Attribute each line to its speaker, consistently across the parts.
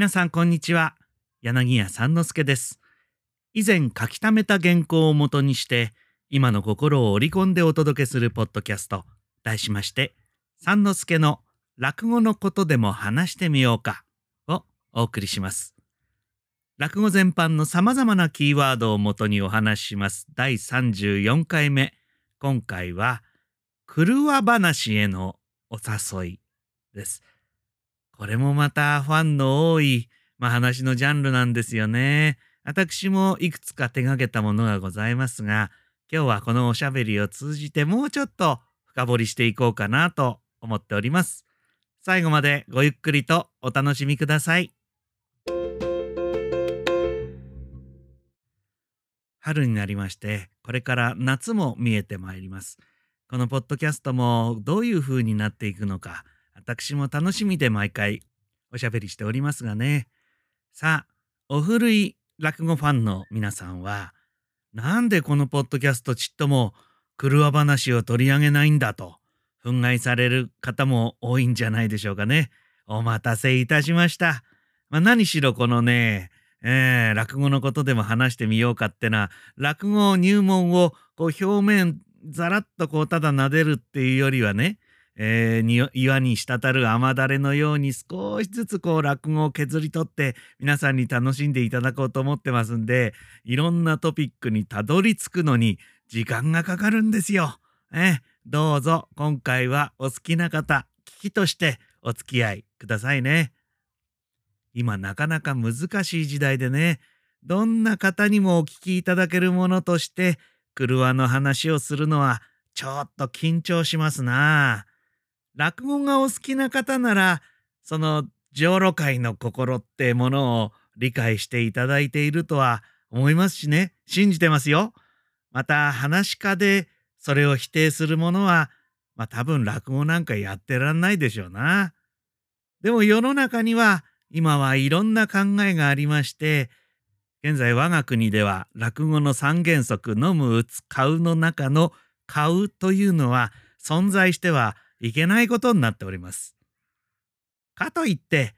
Speaker 1: 皆さんこんにちは。柳家三之助です。以前書き溜めた原稿をもとにして今の心を織り込んでお届けするポッドキャスト題しまして三之助の落語のことでも話してみようかをお送りします。落語全般のさまざまなキーワードをもとにお話しします。第34回目。今回は車話へのお誘いです。これもまたファンの多い、まあ、話のジャンルなんですよね。私もいくつか手がけたものがございますが、今日はこのおしゃべりを通じてもうちょっと深掘りしていこうかなと思っております。最後までごゆっくりとお楽しみください。春になりまして、これから夏も見えてまいります。このポッドキャストもどういう風になっていくのか、私も楽しみで毎回おしゃべりしておりますがね。さあ、お古い落語ファンの皆さんは、なんでこのポッドキャストちっとも車話を取り上げないんだと、憤慨される方も多いんじゃないでしょうかね。お待たせいたしました。まあ、何しろこのね、えー、落語のことでも話してみようかってな、落語入門をこう表面ざらっとこうただ撫でるっていうよりはね、えー、岩に滴る雨だれのように少しずつこう落語を削り取って皆さんに楽しんでいただこうと思ってますんでいろんなトピックにたどり着くのに時間がかかるんですよ。えどうぞ今回はお好きな方聞きとしてお付き合いくださいね。今なかなか難しい時代でねどんな方にもお聞きいただけるものとして車の話をするのはちょっと緊張しますなあ。落語がお好きな方ならその浄土会の心ってものを理解していただいているとは思いますしね信じてますよ。また話し家でそれを否定する者はまあ多分落語なんかやってらんないでしょうな。でも世の中には今はいろんな考えがありまして現在我が国では落語の三原則飲む打つ買うの中の買うというのは存在してはいけないことになっております。かといって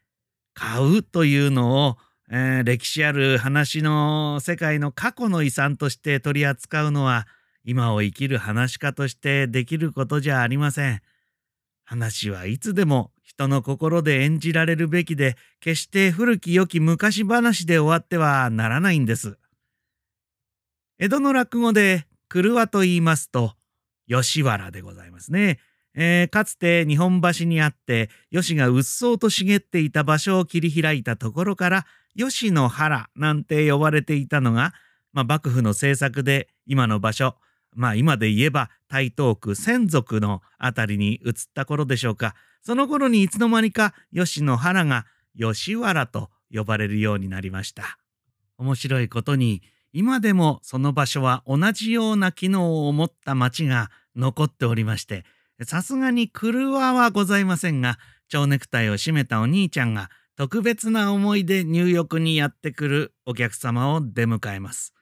Speaker 1: 買うというのを、えー、歴史ある話の世界の過去の遺産として取り扱うのは今を生きる話家としてできることじゃありません。話はいつでも人の心で演じられるべきで決して古き良き昔話で終わってはならないんです。江戸の落語で車と言いますと吉原でございますね。えー、かつて日本橋にあって吉がうっそうと茂っていた場所を切り開いたところから吉野原なんて呼ばれていたのが、まあ、幕府の政策で今の場所まあ今で言えば台東区専属の辺りに移った頃でしょうか。その頃にいつの間にか吉野原が吉原と呼ばれるようになりました。面白いことに今でもその場所は同じような機能を持った町が残っておりましてさすがに車はございませんが、蝶ネクタイを締めたお兄ちゃんが特別な思いで入浴にやってくるお客様を出迎えます。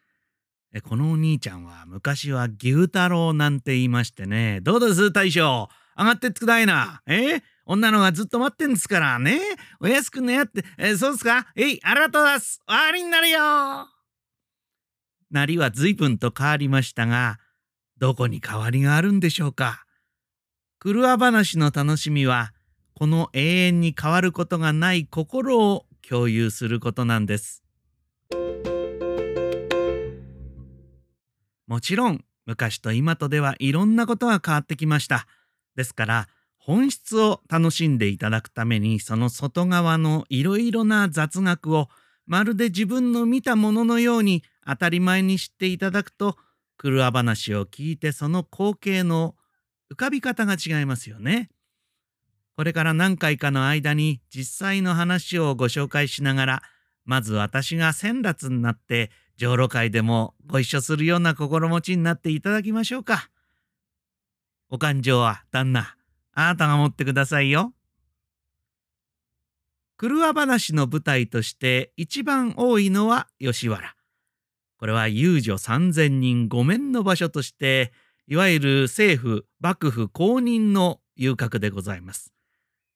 Speaker 1: このお兄ちゃんは昔は牛太郎なんて言いましてね、どうです大将？上がってってくだいな。え？女のがずっと待ってんですからね。お安くねやって、えそうですか？えい、ありがとうございます。終わりになるよなりは随分と変わりましたが、どこに変わりがあるんでしょうか？車話の楽しみはこの永遠に変わることがない心を共有することなんです。もちろん昔と今とではいろんなことが変わってきました。ですから本質を楽しんでいただくためにその外側のいろいろな雑学をまるで自分の見たもののように当たり前に知っていただくと車話を聞いてその光景の浮かび方が違いますよね。これから何回かの間に実際の話をご紹介しながらまず私が先達になって浄土会でもご一緒するような心持ちになっていただきましょうか。お勘定は旦那あなたが持ってくださいよ。車話の舞台として一番多いのは吉原。これは遊女三千人御免の場所としていわゆる政府幕府公認の遊郭でございます。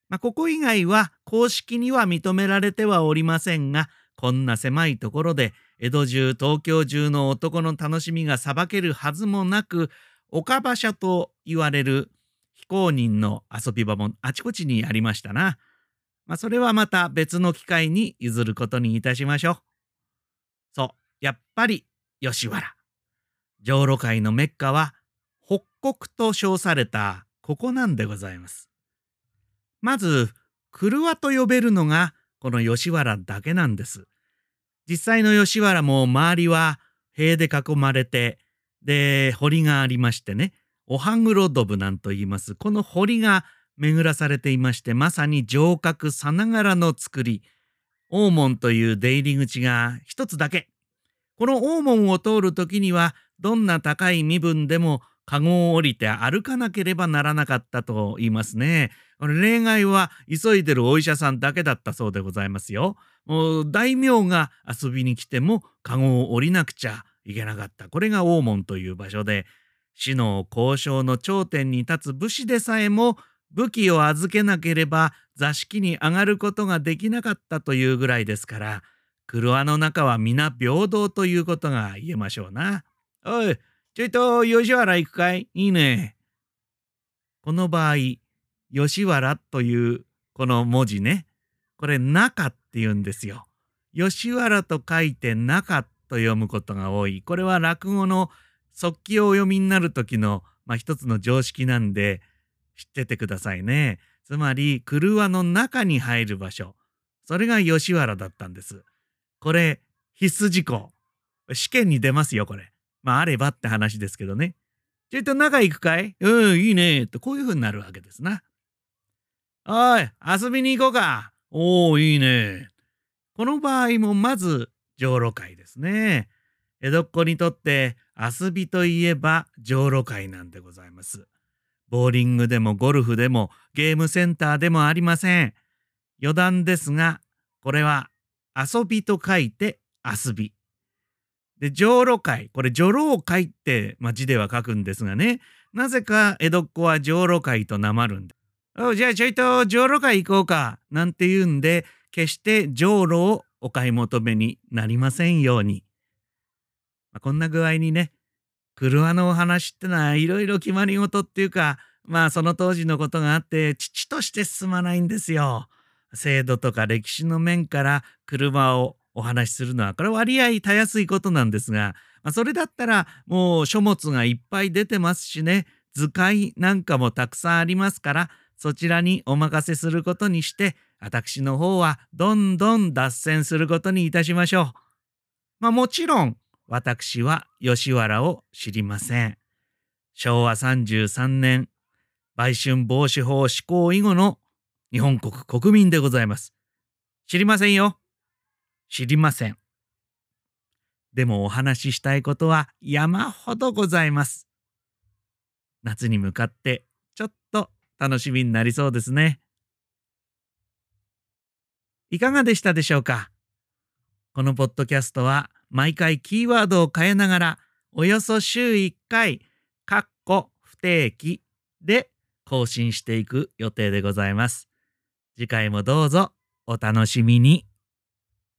Speaker 1: まあ、ここ以外は公式には認められてはおりませんが、こんな狭いところで江戸中東京中の男の楽しみが裁けるはずもなく岡場所と言われる非公認の遊び場もあちこちにありましたな。まあ、それはまた別の機会に譲ることにいたしましょう。そう、やっぱり吉原。浄土会のメッカは北国と称されたここなんでございます。まず、車と呼べるのがこの吉原だけなんです。実際の吉原も周りは塀で囲まれて、で、堀がありましてね、おはぐろどぶなんと言います。この堀が巡らされていまして、まさに城郭さながらの作り、大門という出入り口が一つだけ。この大門を通るときには、どんな高い身分でも籠を降りて歩かなければならなかったと言いますね。例外は急いでるお医者さんだけだったそうでございますよ。もう大名が遊びに来ても籠を降りなくちゃいけなかった。これが大門という場所で、死の交渉の頂点に立つ武士でさえも武器を預けなければ座敷に上がることができなかったというぐらいですから、車の中は皆平等ということが言えましょうな。おい、ちょいと吉原行くかい？いいね。この場合、吉原というこの文字ね、これ中って言うんですよ。吉原と書いて中と読むことが多い。これは落語の速記をお読みになる時の、まあ、一つの常識なんで知っててくださいね。つまり、車の中に入る場所。それが吉原だったんです。これ、必須事項。試験に出ますよ、これ。まあ、あればって話ですけどね。ちょいと中行くかい？うん、いいね。と、こういう風になるわけですな。おい、遊びに行こうか。おお、いいね。この場合もまず、上路会ですね。江戸っ子にとって遊びといえば上路会なんでございます。ボーリングでもゴルフでもゲームセンターでもありません。余談ですが、これは遊びと書いて遊び。で、上路会。これ、女郎会って、まあ、字では書くんですがね。なぜか江戸っ子は上路会となまるんで。おじゃあちょいと上路会行こうか。なんて言うんで、決して上路をお買い求めになりませんように。まあ、こんな具合にね、車のお話ってのはいろいろ決まり事っていうか、まあその当時のことがあって、父として進まないんですよ。制度とか歴史の面から車をお話しするのは、これ割合たやすいことなんですが、まあ、それだったらもう書物がいっぱい出てますしね、図解なんかもたくさんありますから、そちらにお任せすることにして、私の方はどんどん脱線することにいたしましょう。まあもちろん、私は吉原を知りません。昭和33年、売春防止法施行以後の日本国国民でございます。知りませんよ。知りません。でもお話ししたいことは山ほどございます。夏に向かってちょっと楽しみになりそうですね。いかがでしたでしょうか？このポッドキャストは毎回キーワードを変えながらおよそ週1回、かっこ不定期で更新していく予定でございます。次回もどうぞお楽しみに。